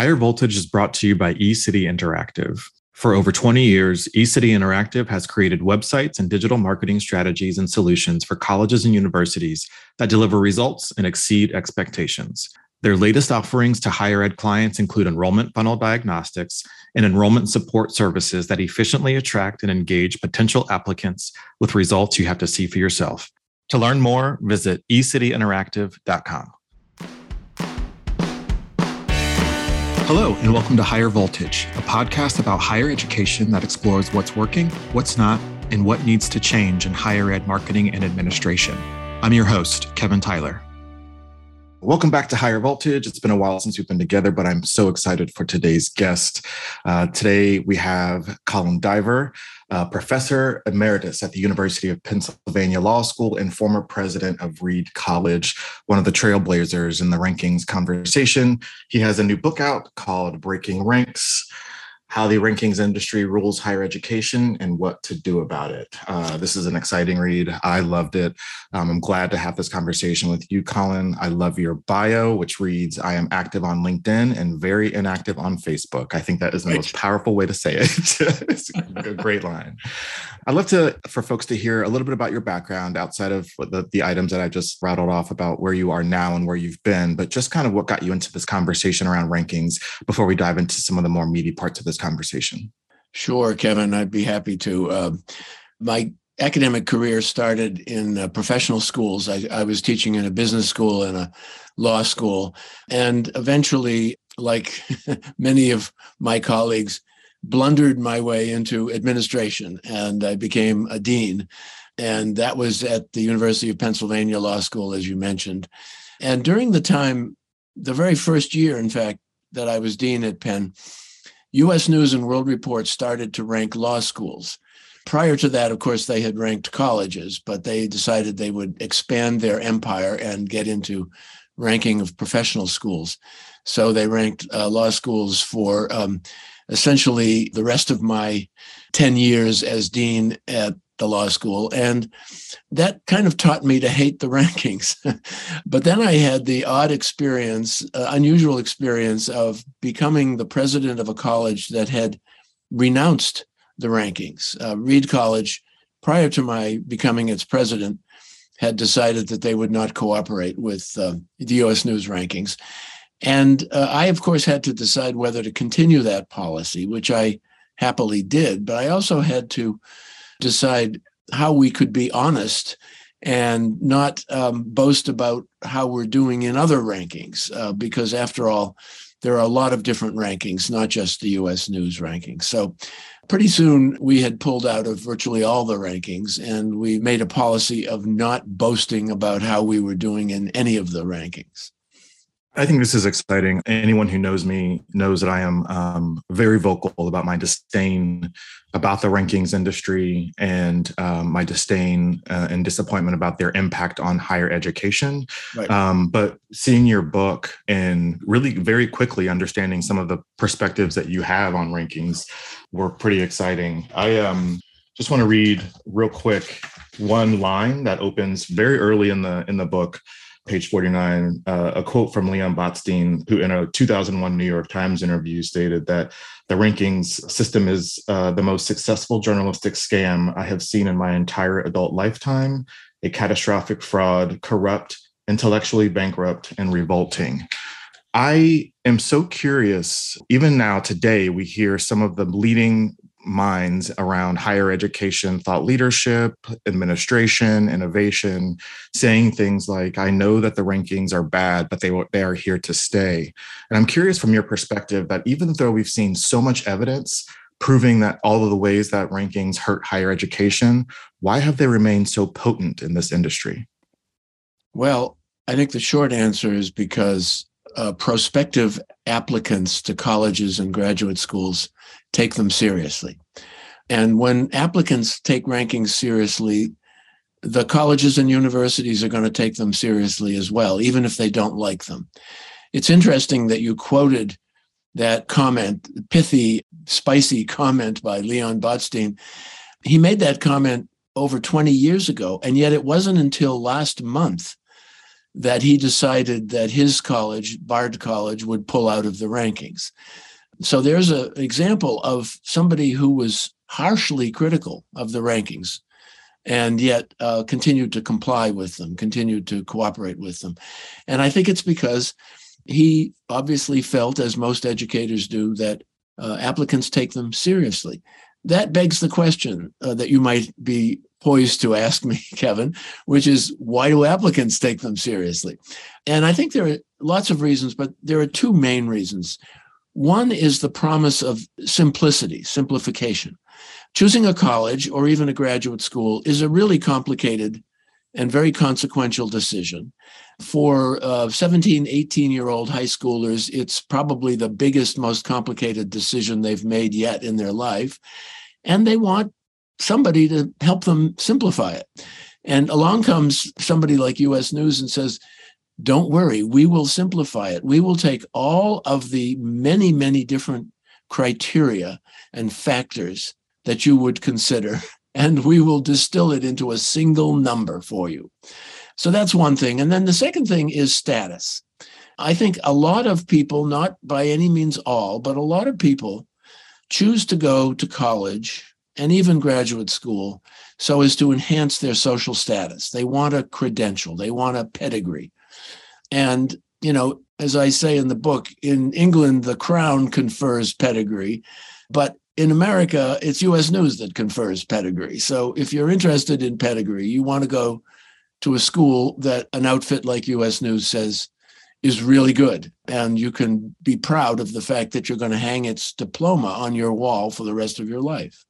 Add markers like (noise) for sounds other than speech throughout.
Higher Voltage is brought to you by eCity Interactive. For over 20 years, eCity Interactive has created websites and digital marketing strategies and solutions for colleges and universities that deliver results and exceed expectations. Their latest offerings to higher ed clients include enrollment funnel diagnostics and enrollment support services that efficiently attract and engage potential applicants with results you have to see for yourself. To learn more, visit ecityinteractive.com. Hello, and welcome to Higher Voltage, a podcast about higher education that explores what's working, what's not, and what needs to change in higher ed marketing and administration. I'm your host, Kevin Tyler. Welcome back to Higher Voltage. It's been a while since we've been together, but I'm so excited for today's guest. Uh, today we have Colin Diver uh, professor emeritus at the University of Pennsylvania Law School and former president of Reed College, one of the trailblazers in the rankings conversation. He has a new book out called Breaking Ranks how the rankings industry rules higher education and what to do about it. Uh, this is an exciting read. I loved it. Um, I'm glad to have this conversation with you, Colin. I love your bio, which reads I am active on LinkedIn and very inactive on Facebook. I think that is the most powerful way to say it. (laughs) it's a great line. I'd love to for folks to hear a little bit about your background outside of the, the items that I just rattled off about where you are now and where you've been, but just kind of what got you into this conversation around rankings before we dive into some of the more meaty parts of this conversation. Sure, Kevin, I'd be happy to. Uh, my academic career started in uh, professional schools. I, I, was teaching in a business school and a law school. And eventually, like (laughs) many of my colleagues, blundered my way into administration and I became a dean. And that was at the University of Pennsylvania Law School, as you mentioned. And during the time, the very first year, in fact, that I was dean at Penn, US News and World Report started to rank law schools. Prior to that, of course, they had ranked colleges, but they decided they would expand their empire and get into ranking of professional schools. So they ranked uh, law schools for um, essentially the rest of my 10 years as dean at the law school. And that kind of taught me to hate the (laughs) rankings. but then I had the odd experience, uh, unusual experience of becoming the president of a college that had renounced the rankings. Uh, Reed College, prior to my becoming its president, had decided that they would not cooperate with uh, the US News rankings. And uh, I, of course, had to decide whether to continue that policy, which I happily did. But I also had to decide how we could be honest and not um, boast about how we're doing in other rankings, uh, because after all, there are a lot of different rankings, not just the US News rankings. So pretty soon we had pulled out of virtually all the rankings and we made a policy of not boasting about how we were doing in any of the rankings. I think this is exciting. Anyone who knows me knows that I am um, very vocal about my disdain about the rankings industry and um, my disdain uh, and disappointment about their impact on higher education. Right. Um, but seeing your book and really very quickly understanding some of the perspectives that you have on rankings were pretty exciting. I um, just want to read real quick one line that opens very early in the in the book page 49, uh, a quote from Leon Botstein, who in a 2001 New York Times interview stated that the rankings system is uh, the most successful journalistic scam I have seen in my entire adult lifetime, a catastrophic fraud, corrupt, intellectually bankrupt, and revolting. I am so curious. Even now, today, we hear some of the leading minds around higher education, thought leadership, administration, innovation, saying things like, I know that the rankings are bad, but they, they are here to stay. And I'm curious from your perspective that even though we've seen so much evidence proving that all of the ways that rankings hurt higher education, why have they remained so potent in this industry? Well, I think the short answer is because uh, prospective applicants to colleges and graduate schools take them seriously. And when applicants take rankings seriously, the colleges and universities are going to take them seriously as well, even if they don't like them. It's interesting that you quoted that comment, pithy, spicy comment by Leon Botstein. He made that comment over 20 years ago, and yet it wasn't until last month that he decided that his college, Bard College, would pull out of the rankings. So there's an example of somebody who was harshly critical of the rankings and yet uh, continued to comply with them, continued to cooperate with them. And I think it's because he obviously felt, as most educators do, that uh, applicants take them seriously. That begs the question uh, that you might be poised to ask me, (laughs) Kevin, which is why do applicants take them seriously? And I think there are lots of reasons, but there are two main reasons. One is the promise of simplicity, simplification. Choosing a college or even a graduate school is a really complicated and very consequential decision. For uh, 17, 18 year old high schoolers, it's probably the biggest, most complicated decision they've made yet in their life. And they want somebody to help them simplify it. And along comes somebody like US News and says, don't worry, we will simplify it. We will take all of the many, many different criteria and factors that you would consider, (laughs) and we will distill it into a single number for you. So that's one thing. And then the second thing is status. I think a lot of people, not by any means all, but a lot of people choose to go to college and even graduate school so as to enhance their social status. They want a credential, they want a pedigree. And, you know, as I say in the book, in England, the crown confers pedigree, but in America, it's US News that confers pedigree. So if you're interested in pedigree, you want to go to a school that an outfit like US News says is really good. And you can be proud of the fact that you're going to hang its diploma on your wall for the rest of your life.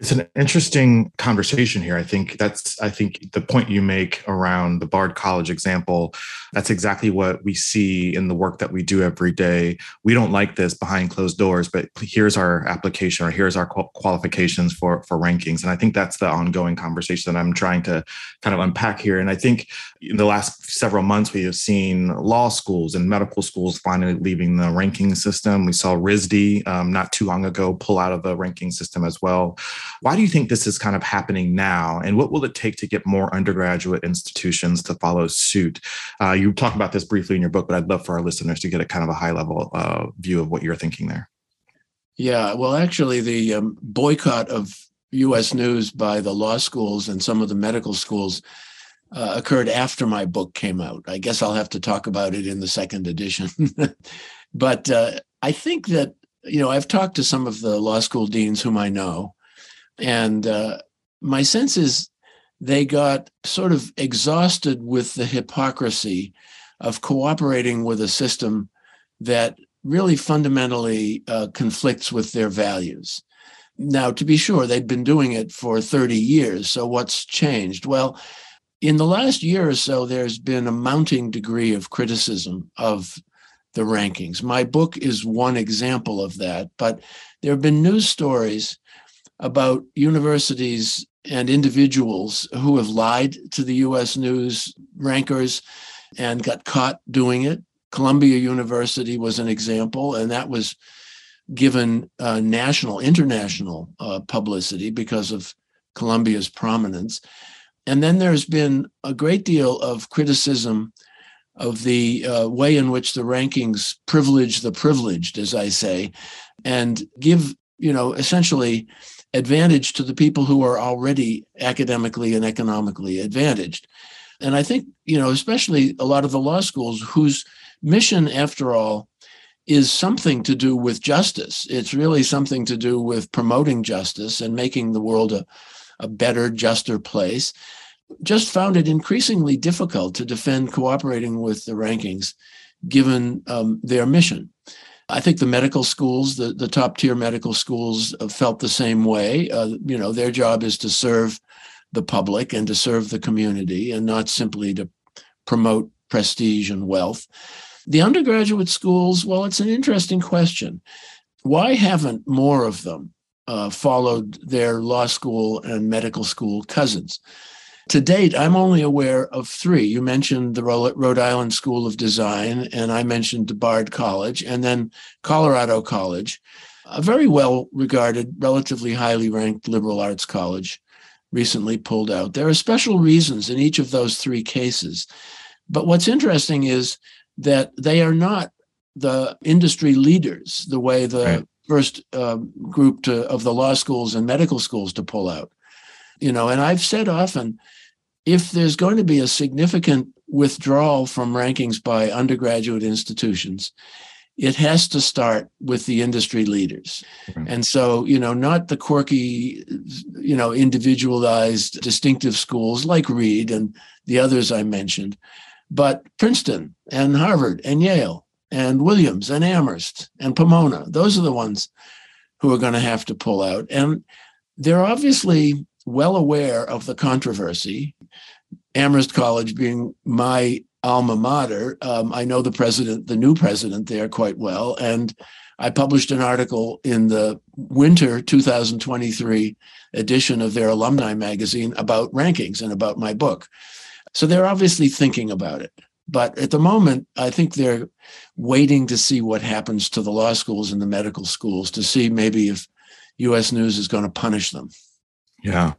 It's an interesting conversation here. I think that's I think the point you make around the Bard College example, that's exactly what we see in the work that we do every day. We don't like this behind closed doors, but here's our application or here's our qualifications for for rankings. And I think that's the ongoing conversation that I'm trying to kind of unpack here. And I think in the last several months we have seen law schools and medical schools finally leaving the ranking system. We saw RISD um, not too long ago pull out of the ranking system as well. Why do you think this is kind of happening now? And what will it take to get more undergraduate institutions to follow suit? Uh, you talk about this briefly in your book, but I'd love for our listeners to get a kind of a high level uh, view of what you're thinking there. Yeah, well, actually, the um, boycott of US news by the law schools and some of the medical schools uh, occurred after my book came out. I guess I'll have to talk about it in the second edition. (laughs) but uh, I think that, you know, I've talked to some of the law school deans whom I know, and uh, my sense is they got sort of exhausted with the hypocrisy of cooperating with a system that really fundamentally uh, conflicts with their values. Now, to be sure, they'd been doing it for 30 years. So, what's changed? Well, in the last year or so, there's been a mounting degree of criticism of the rankings. My book is one example of that, but there have been news stories about universities and individuals who have lied to the US News rankers and got caught doing it. Columbia University was an example, and that was given uh, national, international uh, publicity because of Columbia's prominence. And then there's been a great deal of criticism of the uh, way in which the rankings privilege the privileged, as I say, and give, you know, essentially advantage to the people who are already academically and economically advantaged. And I think, you know, especially a lot of the law schools whose mission, after all, is something to do with justice. It's really something to do with promoting justice and making the world a, a better, juster place. Just found it increasingly difficult to defend cooperating with the rankings given um, their mission. I think the medical schools, the, the top tier medical schools, felt the same way. Uh, you know, their job is to serve the public and to serve the community and not simply to promote prestige and wealth. The undergraduate schools, well, it's an interesting question. Why haven't more of them uh, followed their law school and medical school cousins? To date, I'm only aware of three. You mentioned the Rhode Island School of Design, and I mentioned Bard College, and then Colorado College, a very well regarded, relatively highly ranked liberal arts college, recently pulled out. There are special reasons in each of those three cases. But what's interesting is that they are not the industry leaders the way the right. first uh, group to, of the law schools and medical schools to pull out. You know, and I've said often, if there's going to be a significant withdrawal from rankings by undergraduate institutions, it has to start with the industry leaders. Mm-hmm. And so, you know, not the quirky, you know, individualized, distinctive schools like Reed and the others I mentioned, but Princeton and Harvard and Yale and Williams and Amherst and Pomona. Those are the ones who are going to have to pull out. And they're obviously well aware of the controversy. Amherst College being my alma mater, um, I know the president, the new president there quite well. And I published an article in the winter 2023 edition of their alumni magazine about rankings and about my book. So they're obviously thinking about it. But at the moment, I think they're waiting to see what happens to the law schools and the medical schools to see maybe if US News is going to punish them. Yeah.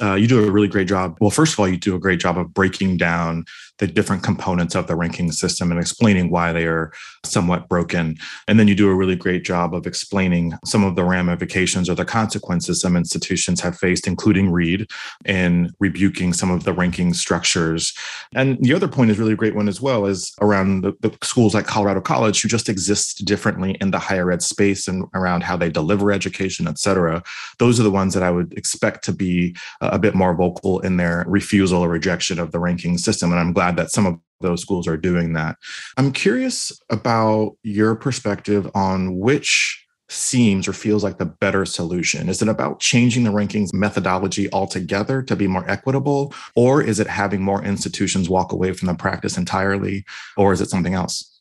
Uh, you do a really great job. Well, first of all, you do a great job of breaking down the different components of the ranking system and explaining why they are somewhat broken. And then you do a really great job of explaining some of the ramifications or the consequences some institutions have faced, including Reed, in rebuking some of the ranking structures. And the other point is really a great one as well is around the, the schools like Colorado College, who just exist differently in the higher ed space and around how they deliver education, et cetera. Those are the ones that I would expect to be a bit more vocal in their refusal or rejection of the ranking system. And I'm glad glad that some of those schools are doing that. I'm curious about your perspective on which seems or feels like the better solution? Is it about changing the rankings methodology altogether to be more equitable? Or is it having more institutions walk away from the practice entirely? Or is it something else?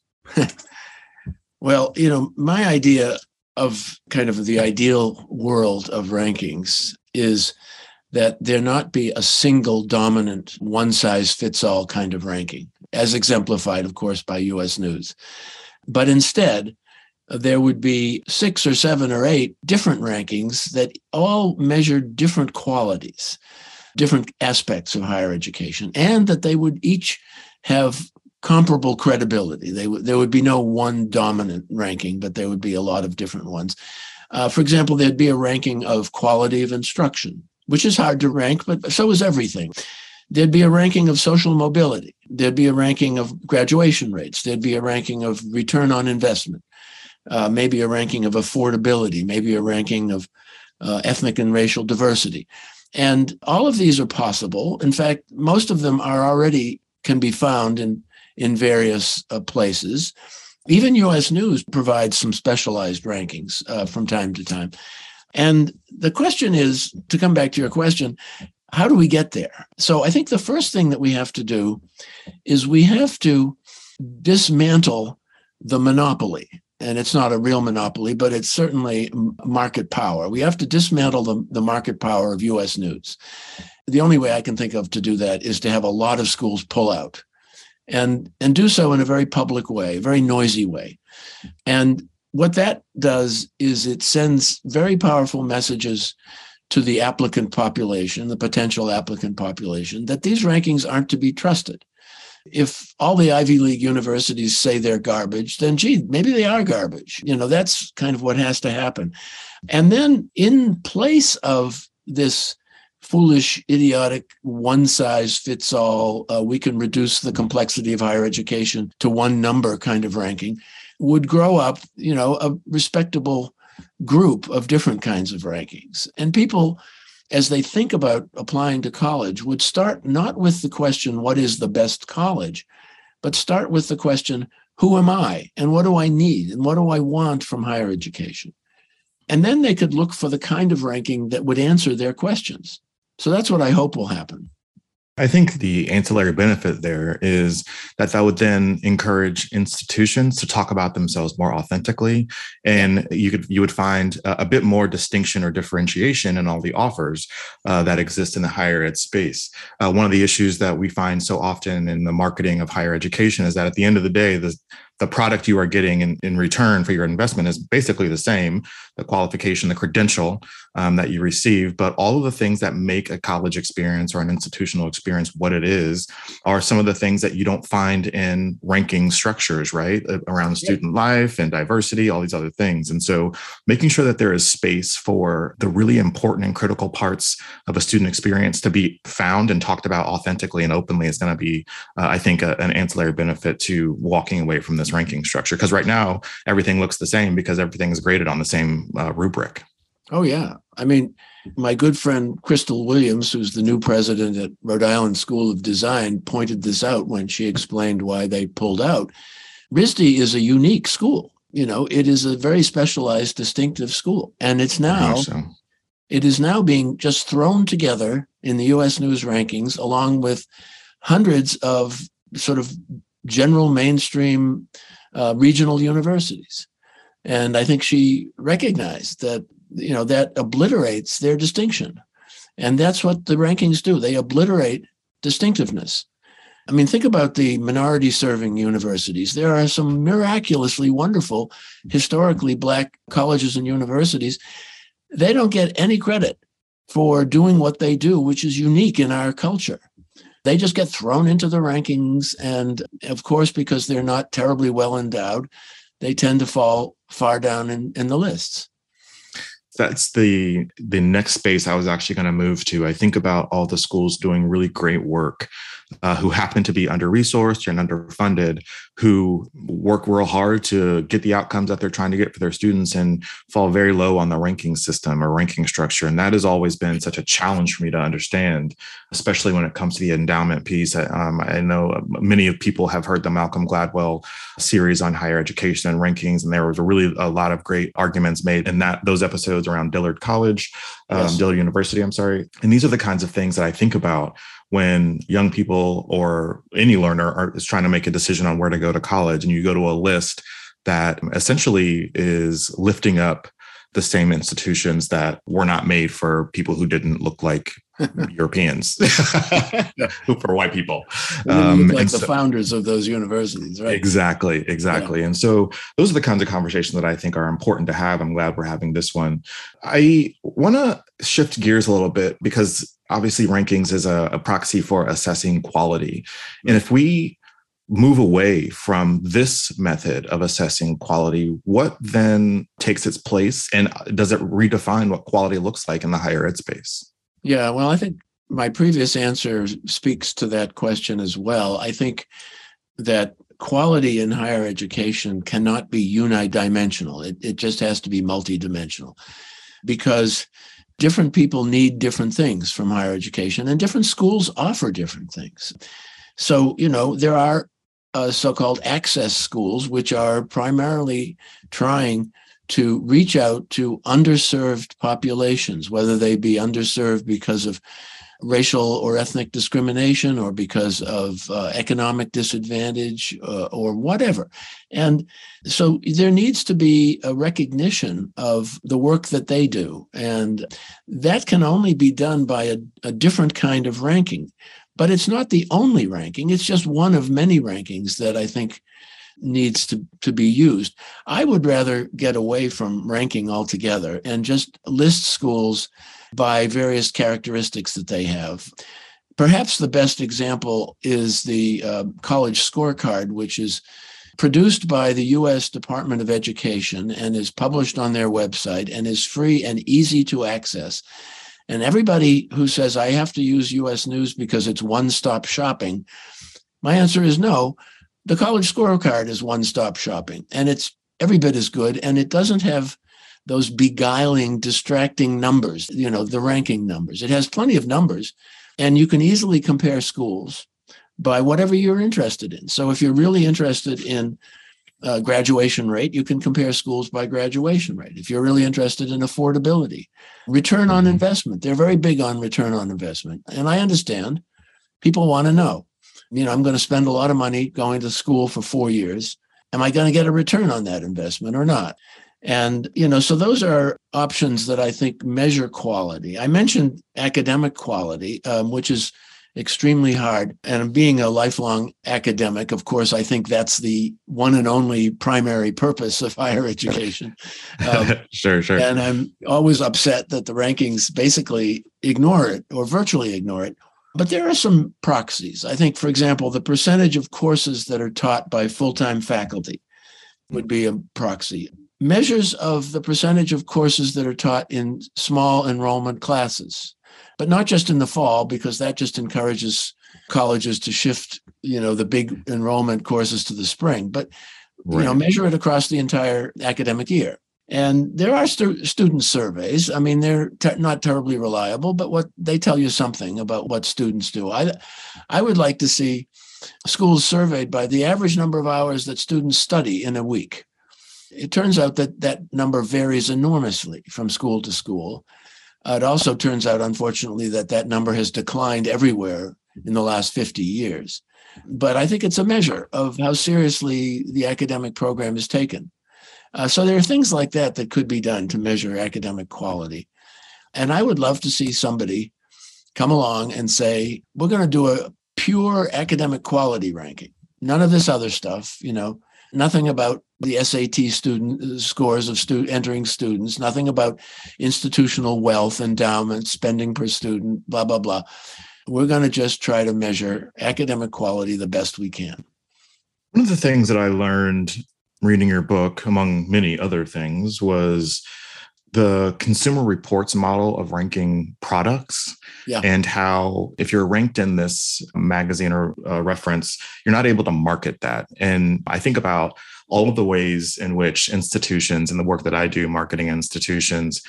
(laughs) well, you know, my idea of kind of the ideal world of rankings is that there not be a single dominant one size fits all kind of ranking, as exemplified, of course, by US News. But instead, there would be six or seven or eight different rankings that all measure different qualities, different aspects of higher education, and that they would each have comparable credibility. They w- there would be no one dominant ranking, but there would be a lot of different ones. Uh, for example, there'd be a ranking of quality of instruction, which is hard to rank, but so is everything. There'd be a ranking of social mobility. There'd be a ranking of graduation rates. There'd be a ranking of return on investment. Uh, maybe a ranking of affordability. Maybe a ranking of uh, ethnic and racial diversity. And all of these are possible. In fact, most of them are already can be found in in various uh, places. Even U.S. News provides some specialized rankings uh, from time to time. And the question is to come back to your question, how do we get there? So I think the first thing that we have to do is we have to dismantle the monopoly. And it's not a real monopoly, but it's certainly market power. We have to dismantle the, the market power of US news. The only way I can think of to do that is to have a lot of schools pull out and, and do so in a very public way, very noisy way. And what that does is it sends very powerful messages to the applicant population, the potential applicant population, that these rankings aren't to be trusted. If all the Ivy League universities say they're garbage, then gee, maybe they are garbage. You know, that's kind of what has to happen. And then in place of this foolish, idiotic, one size fits all, uh, we can reduce the complexity of higher education to one number kind of ranking would grow up, you know, a respectable group of different kinds of rankings. And people, as they think about applying to college, would start not with the question, what is the best college, but start with the question, who am I and what do I need and what do I want from higher education? And then they could look for the kind of ranking that would answer their questions. So that's what I hope will happen. I think the ancillary benefit there is that that would then encourage institutions to talk about themselves more authentically, and you could you would find a, a bit more distinction or differentiation in all the offers uh, that exist in the higher ed space. Uh, one of the issues that we find so often in the marketing of higher education is that at the end of the day, the the product you are getting in, in return for your investment is basically the same the qualification, the credential um, that you receive. But all of the things that make a college experience or an institutional experience what it is are some of the things that you don't find in ranking structures, right? Around student life and diversity, all these other things. And so making sure that there is space for the really important and critical parts of a student experience to be found and talked about authentically and openly is going to be, uh, I think, a, an ancillary benefit to walking away from this ranking structure. Because right now, everything looks the same because everything is graded on the same uh, rubric. Oh, yeah. I mean, my good friend Crystal Williams, who's the new president at Rhode Island School of Design, pointed this out when she explained why they pulled out. RISD is a unique school. You know, it is a very specialized, distinctive school. And it's now so. it is now being just thrown together in the US news rankings along with hundreds of sort of general mainstream uh, regional universities. And I think she recognized that, you know, that obliterates their distinction. And that's what the rankings do. They obliterate distinctiveness. I mean, think about the minority serving universities. There are some miraculously wonderful, historically Black colleges and universities. They don't get any credit for doing what they do, which is unique in our culture. They just get thrown into the rankings. And of course, because they're not terribly well endowed, they tend to fall far down in, in the lists that's the the next space I was actually going to move to. I think about all the schools doing really great work uh, who happen to be under resourced and underfunded, who work real hard to get the outcomes that they're trying to get for their students and fall very low on the ranking system or ranking structure. And that has always been such a challenge for me to understand, especially when it comes to the endowment piece. Um, I know many of people have heard the Malcolm Gladwell series on higher education and rankings, and there was a really a lot of great arguments made in that those episodes around Dillard College, um, yes. Dillard University. I'm sorry, and these are the kinds of things that I think about when young people or any learner are, is trying to make a decision on where to go to college and you go to a list that essentially is lifting up the same institutions that were not made for people who didn't look like Europeans, (laughs) for white people. Um, like the so, founders of those universities, right? Exactly, exactly. Yeah. And so those are the kinds of conversations that I think are important to have. I'm glad we're having this one. I want to shift gears a little bit because obviously rankings is a, a proxy for assessing quality. And if we move away from this method of assessing quality, what then takes its place? And does it redefine what quality looks like in the higher ed space? Yeah, well, I think my previous answer speaks to that question as well. I think that quality in higher education cannot be unidimensional, it, it just has to be multidimensional because different people need different things from higher education and different schools offer different things. So, you know, there are uh, so called access schools, which are primarily trying to reach out to underserved populations, whether they be underserved because of racial or ethnic discrimination or because of uh, economic disadvantage uh, or whatever. And so there needs to be a recognition of the work that they do. And that can only be done by a, a different kind of ranking. But it's not the only ranking, it's just one of many rankings that I think needs to, to be used. I would rather get away from ranking altogether and just list schools by various characteristics that they have. Perhaps the best example is the uh, college scorecard, which is produced by the US Department of Education and is published on their website and is free and easy to access. And everybody who says, I have to use US News because it's one stop shopping, my answer is no. The college scorecard is one stop shopping and it's every bit as good. And it doesn't have those beguiling, distracting numbers, you know, the ranking numbers. It has plenty of numbers, and you can easily compare schools by whatever you're interested in. So if you're really interested in uh, graduation rate, you can compare schools by graduation rate. If you're really interested in affordability, return on mm-hmm. investment, they're very big on return on investment. And I understand people want to know, you know, I'm going to spend a lot of money going to school for four years. Am I going to get a return on that investment or not? And, you know, so those are options that I think measure quality. I mentioned academic quality, um, which is extremely hard. And being a lifelong academic, of course, I think that's the one and only primary purpose of higher education. Um, (laughs) sure, sure. And I'm always upset that the rankings basically ignore it or virtually ignore it. But there are some proxies. I think, for example, the percentage of courses that are taught by full time faculty would be a proxy. Measures of the percentage of courses that are taught in small enrollment classes but not just in the fall because that just encourages colleges to shift you know the big enrollment courses to the spring but right. you know measure it across the entire academic year and there are stu- student surveys i mean they're not terribly reliable but what they tell you something about what students do i i would like to see schools surveyed by the average number of hours that students study in a week it turns out that that number varies enormously from school to school uh, it also turns out, unfortunately, that that number has declined everywhere in the last 50 years. But I think it's a measure of how seriously the academic program is taken. Uh, so there are things like that that could be done to measure academic quality. And I would love to see somebody come along and say, we're going to do a pure academic quality ranking. None of this other stuff, you know, nothing about the SAT student uh, scores of stu- entering students, nothing about institutional wealth, endowment, spending per student, blah, blah, blah. We're going to just try to measure academic quality the best we can. One of the things that I learned reading your book, among many other things, was the consumer reports model of ranking products yeah. and how if you're ranked in this magazine or uh, reference you're not able to market that and i think about all of the ways in which institutions and the work that i do marketing institutions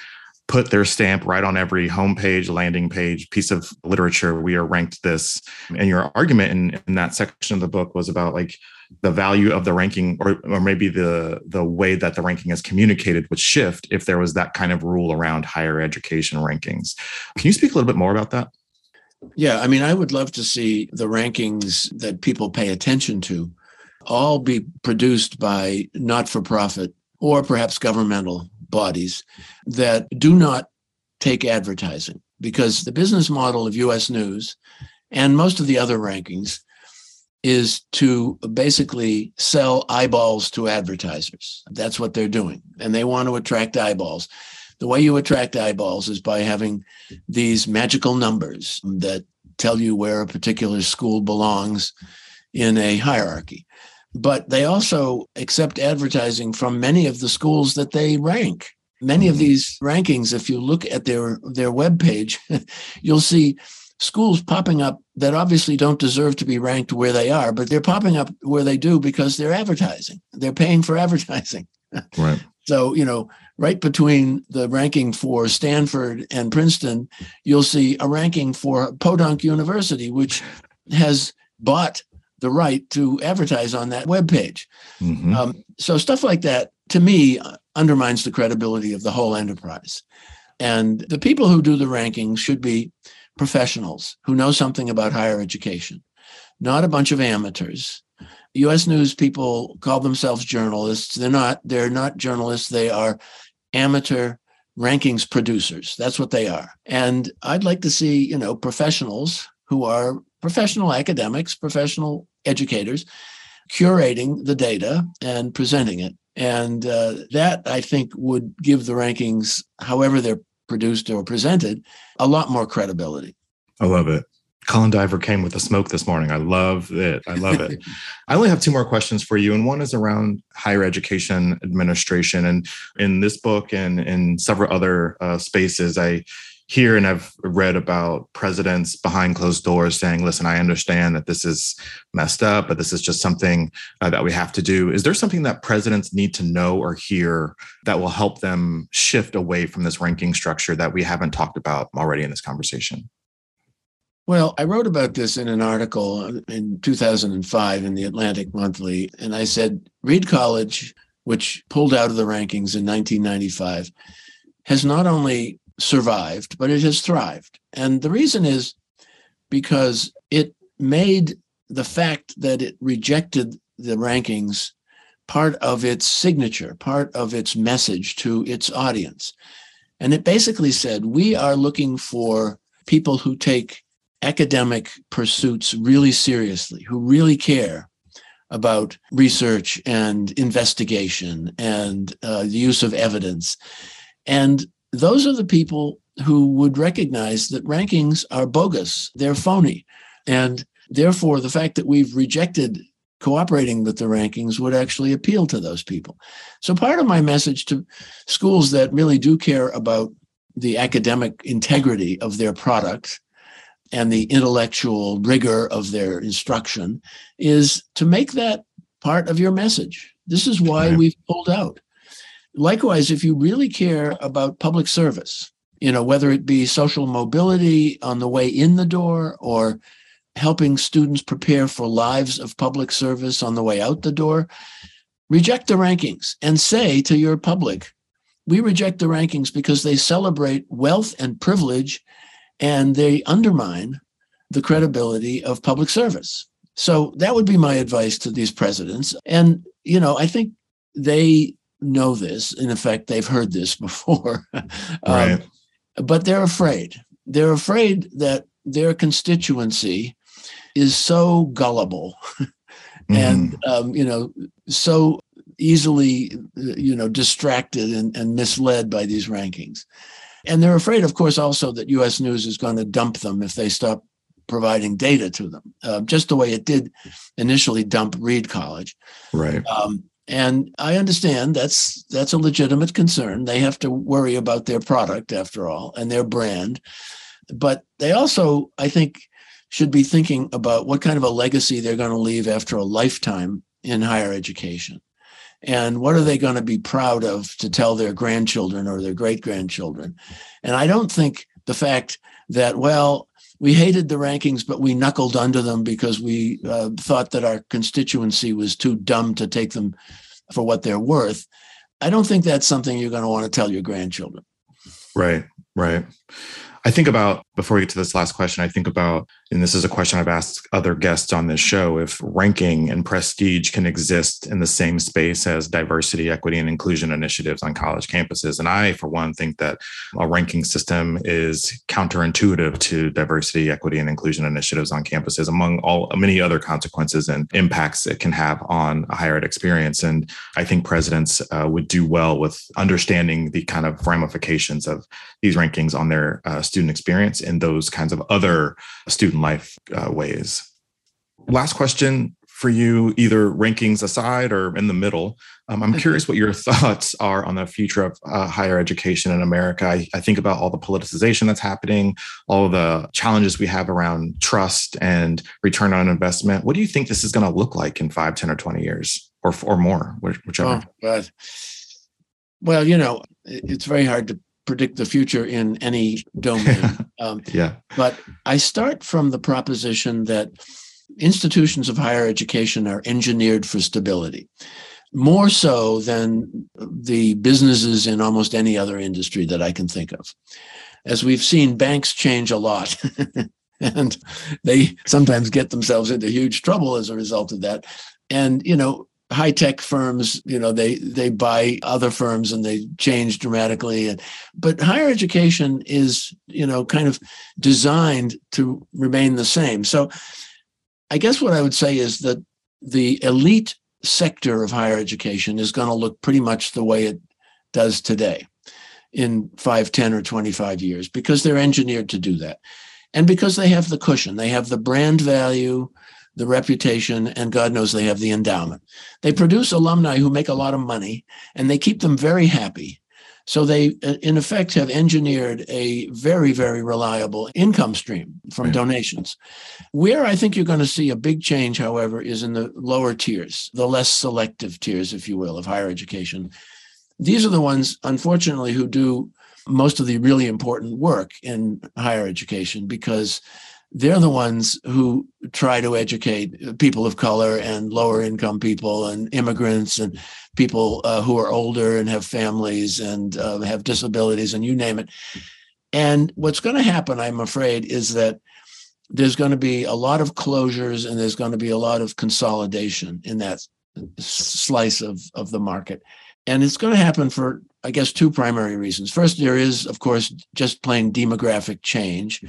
put their stamp right on every homepage, landing page, piece of literature. We are ranked this. And your argument in, in that section of the book was about like the value of the ranking or, or maybe the the way that the ranking is communicated would shift if there was that kind of rule around higher education rankings. Can you speak a little bit more about that? Yeah i mean i would love to see the rankings that people pay attention to all be produced by not-for-profit or perhaps governmental bodies that do not take advertising. Because the business model of us news and most of the other rankings is to basically sell eyeballs to advertisers. That's what they're doing. And they want to attract eyeballs. The way you attract eyeballs is by having these magical numbers that tell you where a particular school belongs in a hierarchy. But they also accept advertising from many of the schools that they rank. Many of mm-hmm. these rankings, if you look at their, their web page, (laughs) you'll see schools popping up that obviously don't deserve to be ranked where they are, but they're popping up where they do because they're advertising. They're paying for (laughs) advertising. Right. so, you know, right between the ranking for Stanford and Princeton, you'll see a ranking for Podunk University, which has bought the right to advertise on that web page. Mm-hmm. Um, so stuff like that, to me, undermines the credibility of the whole enterprise. And the people who do the rankings should be professionals who know something about higher education, not a bunch of amateurs. US News people call themselves journalists. They're not, they're not journalists, they are amateur rankings producers. That's what they are. And I'd like to see, you know, professionals who are professional academics, professional educators, curating the data and presenting it. And uh, that I think would give the rankings, however they're produced or presented a lot more credibility. I love it. Colin Diver came with the smoke this morning. I love it. I love it. (laughs) I only have two more questions for you, and one is around higher education administration. And in this book and in several other uh, spaces, I hear and I've read about presidents behind closed doors saying, listen, I understand that this is messed up, but this is just something uh, that we have to do. Is there something that presidents need to know or hear that will help them shift away from this ranking structure that we haven't talked about already in this conversation? Well, I wrote about this in an article in 2005 in the Atlantic Monthly, and I said Reed College, which pulled out of the rankings in 1995, has not only survived, but it has thrived. And the reason is because it made the fact that it rejected the rankings part of its signature, part of its message to its audience. And it basically said, we are looking for people who take academic pursuits really seriously, who really care about research and investigation and uh, the use of evidence. And those are the people who would recognize that rankings are bogus, they're phony. And therefore, the fact that we've rejected cooperating with the rankings would actually appeal to those people. So, part of my message to schools that really do care about the academic integrity of their product and the intellectual rigor of their instruction is to make that part of your message. This is why right. we've pulled out. Likewise, if you really care about public service, you know, whether it be social mobility on the way in the door or helping students prepare for lives of public service on the way out the door, reject the rankings and say to your public, we reject the rankings because they celebrate wealth and privilege and they undermine the credibility of public service. So that would be my advice to these presidents. And, you know, I think they know this. In effect, they've heard this (laughs) before. right. Um, but they're afraid. They're afraid that their constituency is so gullible (laughs) and, um, you know, so easily, you know, distracted and, and misled by these rankings. And they're afraid, of course, also that US News is going to dump them if they stop providing data to them, uh, just the way it did initially dump Reed College. Right. Um, and I understand that's that's a legitimate concern. They have to worry about their product after all and their brand. But they also, I think, should be thinking about what kind of a legacy they're going to leave after a lifetime in higher education and what are they going to be proud of to tell their grandchildren or their great grandchildren and i don't think the fact that well we hated the rankings but we knuckled under them because we uh, thought that our constituency was too dumb to take them for what they're worth. I don't think that's something you're going to want to tell your grandchildren. Right right. I think about before we get to this last question, I think about, and this is a question I've asked other guests on this show, if ranking and prestige can exist in the same space as diversity, equity, and inclusion initiatives on college campuses. And I, for one, think that a ranking system is counterintuitive to diversity, equity, and inclusion initiatives on campuses, among all many other consequences and impacts it can have on a higher ed experience. And I think presidents uh, would do well with understanding the kind of ramifications of these rankings on their uh, student experience in those kinds of other student life uh, ways. Last question for you, either rankings aside or in the middle. Um, I'm mm-hmm. curious what your (laughs) thoughts are on the future of uh, higher education in America. I, I, think about all the politicization that's happening, all the challenges we have around trust and return on investment. What do you think this is going to look like in five, 10, or 20 years or, or more, whichever? Oh, well, you know, it's very hard to predict the future in any domain. (laughs) Um, yeah. But I start from the proposition that institutions of higher education are engineered for stability, more so than the businesses in almost any other industry that I can think of. As we've seen, banks change a lot. (laughs) and they sometimes get themselves into huge trouble as a result of that. And, you know, high tech firms, you know, they they buy other firms and they change dramatically. And but higher education is, you know, kind of designed to remain the same. So I guess what I would say is that the elite sector of higher education is going to look pretty much the way it does today in 5, 10, or 25 years because they're engineered to do that. And because they have the cushion, they have the brand value, the reputation, and God knows they have the endowment. They produce alumni who make a lot of money and they keep them very happy. So they, uh, in effect, have engineered a very, very reliable income stream from right. donations. Where I think you're going to see a big change, however, is in the lower tiers, the less selective tiers, if you will, of higher education. These are the ones, unfortunately, who do most of the really important work in higher education because they're the ones who try to educate people of color and lower income people and immigrants and people uh, who are older and have families and uh, have disabilities and you name it. And what's going to happen, I'm afraid, is that there's going to be a lot of closures and there's going to be a lot of consolidation in that slice of, of the market. And it's going to happen for I guess, two primary reasons. First, there is, of course, just plain demographic change.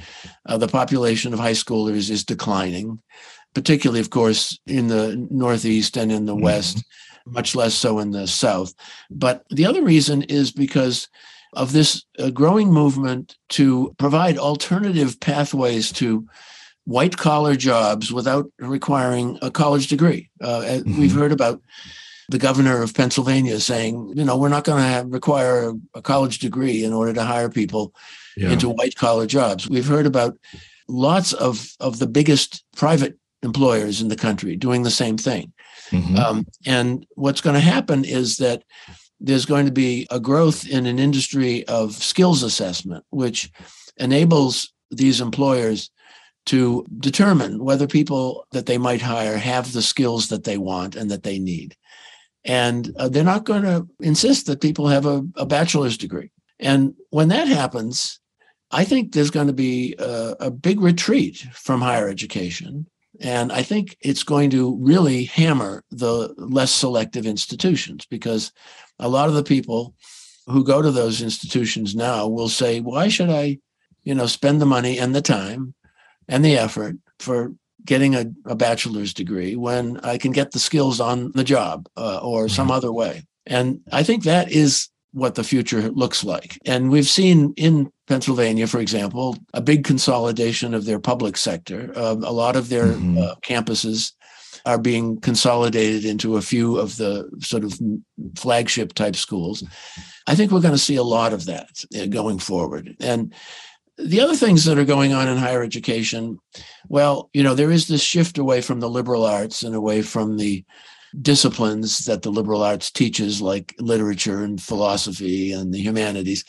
Uh, the population of high schoolers is declining, particularly, of course, in the Northeast and in the mm-hmm. West, much less so in the South. But the other reason is because of this uh, growing movement to provide alternative pathways to white collar jobs without requiring a college degree. Uh, mm-hmm. We've heard about the governor of Pennsylvania saying, you know, we're not going to require a college degree in order to hire people yeah. into white collar jobs. We've heard about lots of, of the biggest private employers in the country doing the same thing. Mm-hmm. Um, and what's going to happen is that there's going to be a growth in an industry of skills assessment, which enables these employers to determine whether people that they might hire have the skills that they want and that they need. And uh, they're not going to insist that people have a, a, bachelor's degree. And when that happens, I think there's going to be a, a big retreat from higher education. And I think it's going to really hammer the less selective institutions because a lot of the people who go to those institutions now will say, why should I, you know, spend the money and the time and the effort for getting a, a bachelor's degree when I can get the skills on the job uh, or some other way. And I think that is what the future looks like. And we've seen in Pennsylvania, for example, a big consolidation of their public sector. Uh, a lot of their mm-hmm. uh, campuses are being consolidated into a few of the sort of flagship type schools. I think we're going to see a lot of that uh, going forward. And the other things that are going on in higher education, well, you know, there is this shift away from the liberal arts and away from the disciplines that the liberal arts teaches, like literature and philosophy and the humanities,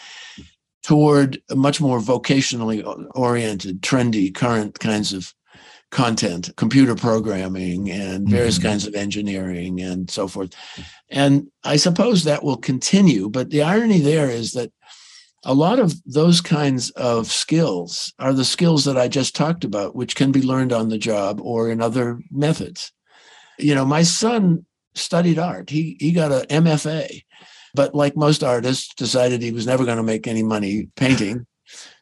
toward much more vocationally oriented, trendy, current kinds of content, computer programming, and various mm-hmm. kinds of engineering and so forth. And I suppose that will continue. But the irony there is that a lot of those kinds of skills are the skills that I just talked about, which can be learned on the job or in other methods. You know, my son studied art. He he got an MFA, but like most artists, decided he was never going to make any money painting.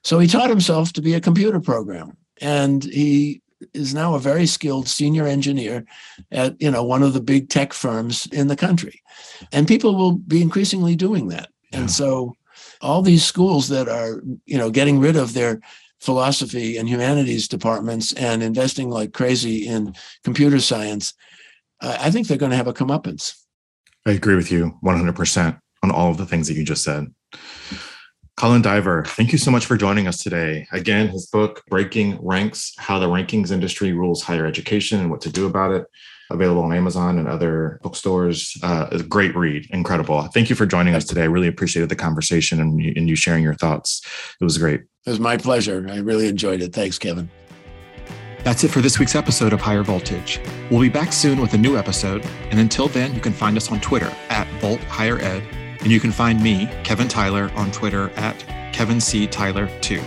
So he taught himself to be a computer programmer, and he is now a very skilled senior engineer at you know one of the big tech firms in the country. And people will be increasingly doing that. Yeah. And so all these schools that are you know getting rid of their philosophy and humanities departments and investing like crazy in computer science i think they're going to have a comeuppance. I agree with you 100% on all of the things that you just said. Colin diver thank you so much for joining us today. Again his book breaking ranks how the rankings industry rules higher education and what to do about it available on Amazon and other bookstores. Uh, a great read, incredible. Thank you for joining us today. I really appreciated the conversation and, and you sharing your thoughts. It was great. It was my pleasure. I really enjoyed it. Thanks, Kevin. That's it for this week's episode of Higher Voltage. We'll be back soon with a new episode. And until then, you can find us on Twitter at Volt Higher Ed. And you can find me, Kevin Tyler, on Twitter at Kevin C. Tyler 2.